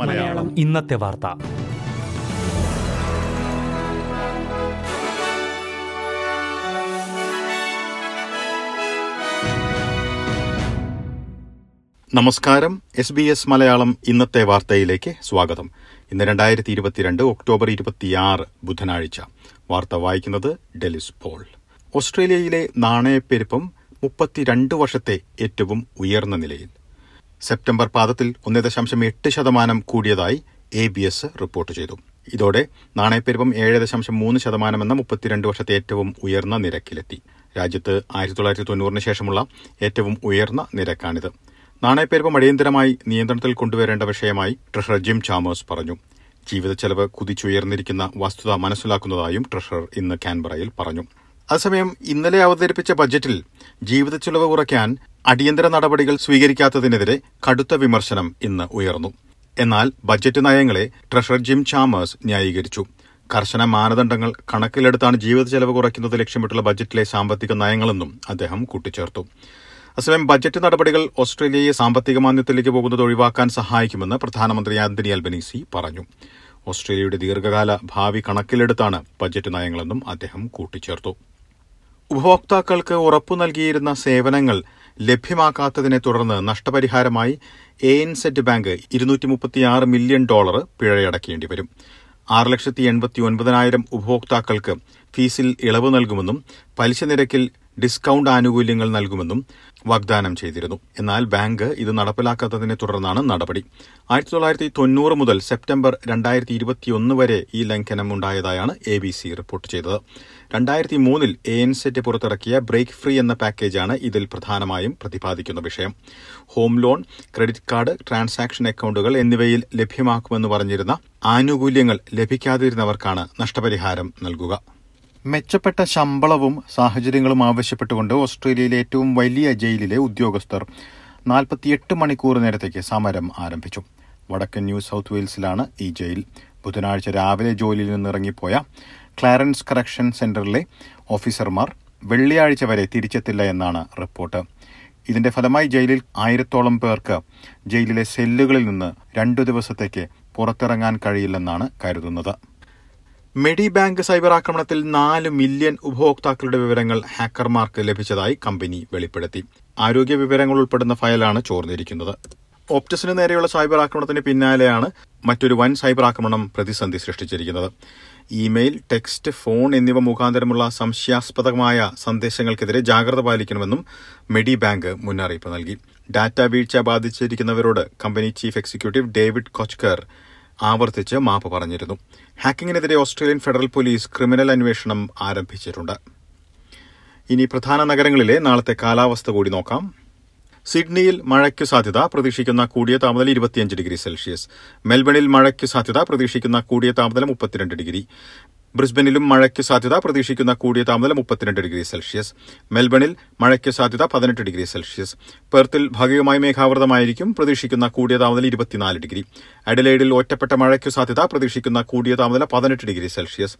മലയാളം. ഇന്നത്തെ വാർത്ത. നമസ്കാരം. എസ് ബി എസ് മലയാളം ഇന്നത്തെ വാർത്തയിലേക്ക് സ്വാഗതം. ഇന്ന് രണ്ടായിരത്തി ഇരുപത്തിരണ്ട് ഒക്ടോബർ ഇരുപത്തിയാറ് ബുധനാഴ്ച. വാർത്ത വായിക്കുന്നത് ഡെലിസ് പോൾ. ഓസ്ട്രേലിയയിലെ നാണയപ്പെരുപ്പം മുപ്പത്തിരണ്ട് വർഷത്തെ ഏറ്റവും ഉയർന്ന നിലയിൽ. സെപ്റ്റംബർ പാദത്തിൽ ഒന്ന് ദശാംശം എട്ട് ശതമാനം കൂടിയതായി എ ബി എസ് റിപ്പോർട്ട് ചെയ്തു. ഇതോടെ നാണയപ്പെരുപ്പം ഏഴ് ദശാംശം മൂന്ന് ശതമാനമെന്ന മുപ്പത്തിരണ്ട് വർഷത്തെ ഏറ്റവും ഉയർന്ന നിരക്കിലെത്തി. രാജ്യത്ത് ആയിരത്തി തൊള്ളായിരത്തി തൊണ്ണൂറിന് ശേഷമുള്ള ഏറ്റവും ഉയർന്ന നിരക്കാണിത്. നാണയപ്പെരുപ്പം അടിയന്തരമായി നിയന്ത്രണത്തിൽ കൊണ്ടുവരേണ്ട വിഷയമായി ട്രഷറർ ജിം ചാമേഴ്സ് പറഞ്ഞു. ജീവിത ചെലവ് കുതിച്ചുയർന്നിരിക്കുന്ന വസ്തുത മനസ്സിലാക്കുന്നതായും ട്രഷറർ ഇന്ന് കാൻബറയിൽ പറഞ്ഞു. അതേസമയം ഇന്നലെ അവതരിപ്പിച്ച ബജറ്റിൽ ജീവിത ചെലവ് കുറയ്ക്കാൻ അടിയന്തര നടപടികൾ സ്വീകരിക്കാത്തതിനെതിരെ കടുത്ത വിമർശനം ഇന്ന് ഉയർന്നു. എന്നാൽ ബജറ്റ് നയങ്ങളെ ട്രഷറർ ജിം ചാമേഴ്സ് ന്യായീകരിച്ചു. കർശന മാനദണ്ഡങ്ങൾ കണക്കിലെടുത്താണ് ജീവിത ചെലവ് കുറയ്ക്കുന്നത് ലക്ഷ്യമിട്ടുള്ള ബജറ്റിലെ സാമ്പത്തിക നയങ്ങളെന്നും അദ്ദേഹം കൂട്ടിച്ചേർത്തു. അസമയം ബജറ്റ് നടപടികൾ ഓസ്ട്രേലിയയെ സാമ്പത്തിക മാന്ദ്യത്തിലേക്ക് പോകുന്നത് ഒഴിവാക്കാൻ സഹായിക്കുമെന്ന് പ്രധാനമന്ത്രി ആന്റണി അൽബനീസി പറഞ്ഞു. ഓസ്ട്രേലിയയുടെ ദീർഘകാല ഭാവി കണക്കിലെടുത്താണ് ബജറ്റ് നയങ്ങളെന്നും അദ്ദേഹം കൂട്ടിച്ചേർത്തു. ഉപഭോക്താക്കൾക്ക് ഉറപ്പു നൽകിയിരുന്ന സേവനങ്ങൾ ലഭ്യമാക്കാത്തതിനെ തുടർന്ന് നഷ്ടപരിഹാരമായി എ എൻ സെറ്റ് ബാങ്ക് ഇരുന്നൂറ്റി മുപ്പത്തിയാറ് മില്യൺ ഡോളർ പിഴയടക്കേണ്ടി വരും. ആറ് ലക്ഷത്തി എൺപത്തി ഒൻപതിനായിരം ഉപഭോക്താക്കൾക്ക് ഫീസിൽ ഇളവ് നൽകുമെന്നും പലിശ നിരക്കിൽ ഡിസ്കൌണ്ട് ആനുകൂല്യങ്ങൾ നൽകുമെന്നും വാഗ്ദാനം ചെയ്തിരുന്നു. എന്നാൽ ബാങ്ക് ഇത് നടപ്പിലാക്കാത്തതിനെ തുടർന്നാണ് നടപടി. ആയിരത്തി തൊള്ളായിരത്തി തൊണ്ണൂറ് മുതൽ സെപ്റ്റംബർ രണ്ടായിരത്തി ഇരുപത്തിയൊന്ന് വരെ ഈ ലംഘനം ഉണ്ടായതായാണ് എ ബി സി റിപ്പോർട്ട് ചെയ്തത്. രണ്ടായിരത്തി മൂന്നിൽ എ എൻ സെറ്റ് പുറത്തിറക്കിയ ബ്രേക്ക് ഫ്രീ എന്ന പാക്കേജാണ് ഇതിൽ പ്രധാനമായും പ്രതിപാദിക്കുന്ന വിഷയം. Home loan credit card transaction അക്കൌണ്ടുകൾ എന്നിവയിൽ ലഭ്യമാക്കുമെന്ന് പറഞ്ഞിരുന്ന ആനുകൂല്യങ്ങൾ ലഭിക്കാതിരുന്നവർക്കാണ് നഷ്ടപരിഹാരം നൽകുക. മെച്ചപ്പെട്ട ശമ്പളവും സാഹചര്യങ്ങളും ആവശ്യപ്പെട്ടുകൊണ്ട് ഓസ്ട്രേലിയയിലെ ഏറ്റവും വലിയ ജയിലിലെ ഉദ്യോഗസ്ഥർ നാൽപ്പത്തിയെട്ട് മണിക്കൂർ നേരത്തേക്ക് സമരം ആരംഭിച്ചു. വടക്കൻ ന്യൂ സൌത്ത് വെയിൽസിലാണ് ഈ ജയിൽ. ബുധനാഴ്ച രാവിലെ ജോലിയിൽ നിന്ന് ഇറങ്ങിപ്പോയ ക്ലാരൻസ് കറക്ഷൻ സെന്ററിലെ ഓഫീസർമാർ വെള്ളിയാഴ്ച വരെ തിരിച്ചെത്തില്ല എന്നാണ് റിപ്പോർട്ട്. ഇതിന്റെ ഫലമായി ജയിലിൽ ആയിരത്തോളം പേർക്ക് ജയിലിലെ സെല്ലുകളിൽ നിന്ന് രണ്ടു ദിവസത്തേക്ക് പുറത്തിറങ്ങാൻ കഴിയില്ലെന്നാണ് കരുതുന്നത്. മെഡി ബാങ്ക് സൈബർ ആക്രമണത്തിൽ നാല് മില്യൺ ഉപഭോക്താക്കളുടെ വിവരങ്ങൾ ഹാക്കർമാർക്ക് ലഭിച്ചതായി കമ്പനി വെളിപ്പെടുത്തി. ആരോഗ്യ വിവരങ്ങൾ ഉൾപ്പെടുന്ന ഫയലാണ് ചോർന്നിരിക്കുന്നത്. ഓപ്റ്റസിന് നേരെയുള്ള സൈബർ ആക്രമണത്തിന് പിന്നാലെയാണ് മറ്റൊരു വൻ സൈബർ ആക്രമണം പ്രതിസന്ധി സൃഷ്ടിച്ചിരിക്കുന്നത്. ഇമെയിൽ ടെക്സ്റ്റ് ഫോൺ എന്നിവ മുഖാന്തരമുള്ള സംശയാസ്പദമായ സന്ദേശങ്ങൾക്കെതിരെ ജാഗ്രത പാലിക്കണമെന്നും മെഡി ബാങ്ക് മുന്നറിയിപ്പ് നൽകി. ഡാറ്റ വീഴ്ച ബാധിച്ചിരിക്കുന്നവരോട് company chief executive David Koczkar ആവർത്തിച്ച് മാപ്പ് പറഞ്ഞിരുന്നു. ഹാക്കിങ്ങിനെതിരെ ഓസ്ട്രേലിയൻ ഫെഡറൽ പോലീസ് ക്രിമിനൽ അന്വേഷണം ആരംഭിച്ചിട്ടുണ്ട്. ഇനി പ്രധാന നഗരങ്ങളിലെ നാളത്തെ കാലാവസ്ഥ കൂടി നോക്കാം. സിഡ്നിയിൽ മഴയ്ക്ക് സാധ്യത പ്രതീക്ഷിക്കുന്ന കൂടിയ താപനില ഇരുപത്തിയഞ്ച് ഡിഗ്രി സെൽഷ്യസ്. മെൽബണിൽ മഴയ്ക്ക് സാധ്യത പ്രതീക്ഷിക്കുന്ന കൂടിയ താപനില മുപ്പത്തിരണ്ട് ഡിഗ്രി. ബ്രിസ്ബനിലും മഴയ്ക്ക് സാധ്യത പ്രതീക്ഷിക്കുന്ന കൂടിയ താപനില മുപ്പത്തിരണ്ട് ഡിഗ്രി സെൽഷ്യസ്. മെൽബണിൽ മഴയ്ക്ക് സാധ്യത പതിനെട്ട് ഡിഗ്രി സെൽഷ്യസ്. പെർത്തിൽ ഭാഗികമായി മേഘാവൃതമായിരിക്കും പ്രതീക്ഷിക്കുന്ന കൂടിയ താപനില ഇരുപത്തിനാല് ഡിഗ്രി. അഡലൈഡിൽ ഒറ്റപ്പെട്ട മഴയ്ക്ക് സാധ്യത പ്രതീക്ഷിക്കുന്ന കൂടിയ താപനില പതിനെട്ട് ഡിഗ്രി സെൽഷ്യസ്.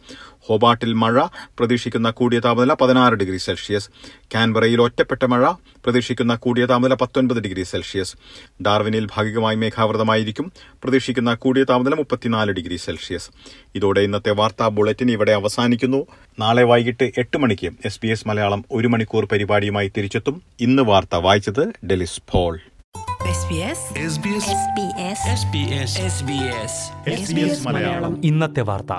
ഹോബാട്ടിൽ മഴ പ്രതീക്ഷിക്കുന്ന കൂടിയ താപനില പതിനാറ് ഡിഗ്രി സെൽഷ്യസ്. കാൻബറയിൽ ഒറ്റപ്പെട്ട മഴ പ്രതീക്ഷിക്കുന്ന കൂടിയ താപനില പത്തൊൻപത് ഡിഗ്രി സെൽഷ്യസ്. ഡാർവിനിൽ ഭാഗികമായി മേഘാവൃതമായിരിക്കും പ്രതീക്ഷിക്കുന്ന കൂടിയ താപനില മുപ്പത്തിനാല് ഡിഗ്രി സെൽഷ്യസ്. ഇതോടെ ഇന്നത്തെ വാർത്താ ബുള്ളറ്റിൻ ഇവിടെ അവസാനിക്കുന്നു. നാളെ വൈകിട്ട് എട്ട് മണിക്ക് എസ് ബി എസ് മലയാളം ഒരു മണിക്കൂർ പരിപാടിയുമായി തിരിച്ചെത്തും. ഇന്ന് വാർത്ത വായിച്ചത് ഡെലിസ് ഫോൾ ഇന്നത്തെ വാർത്ത.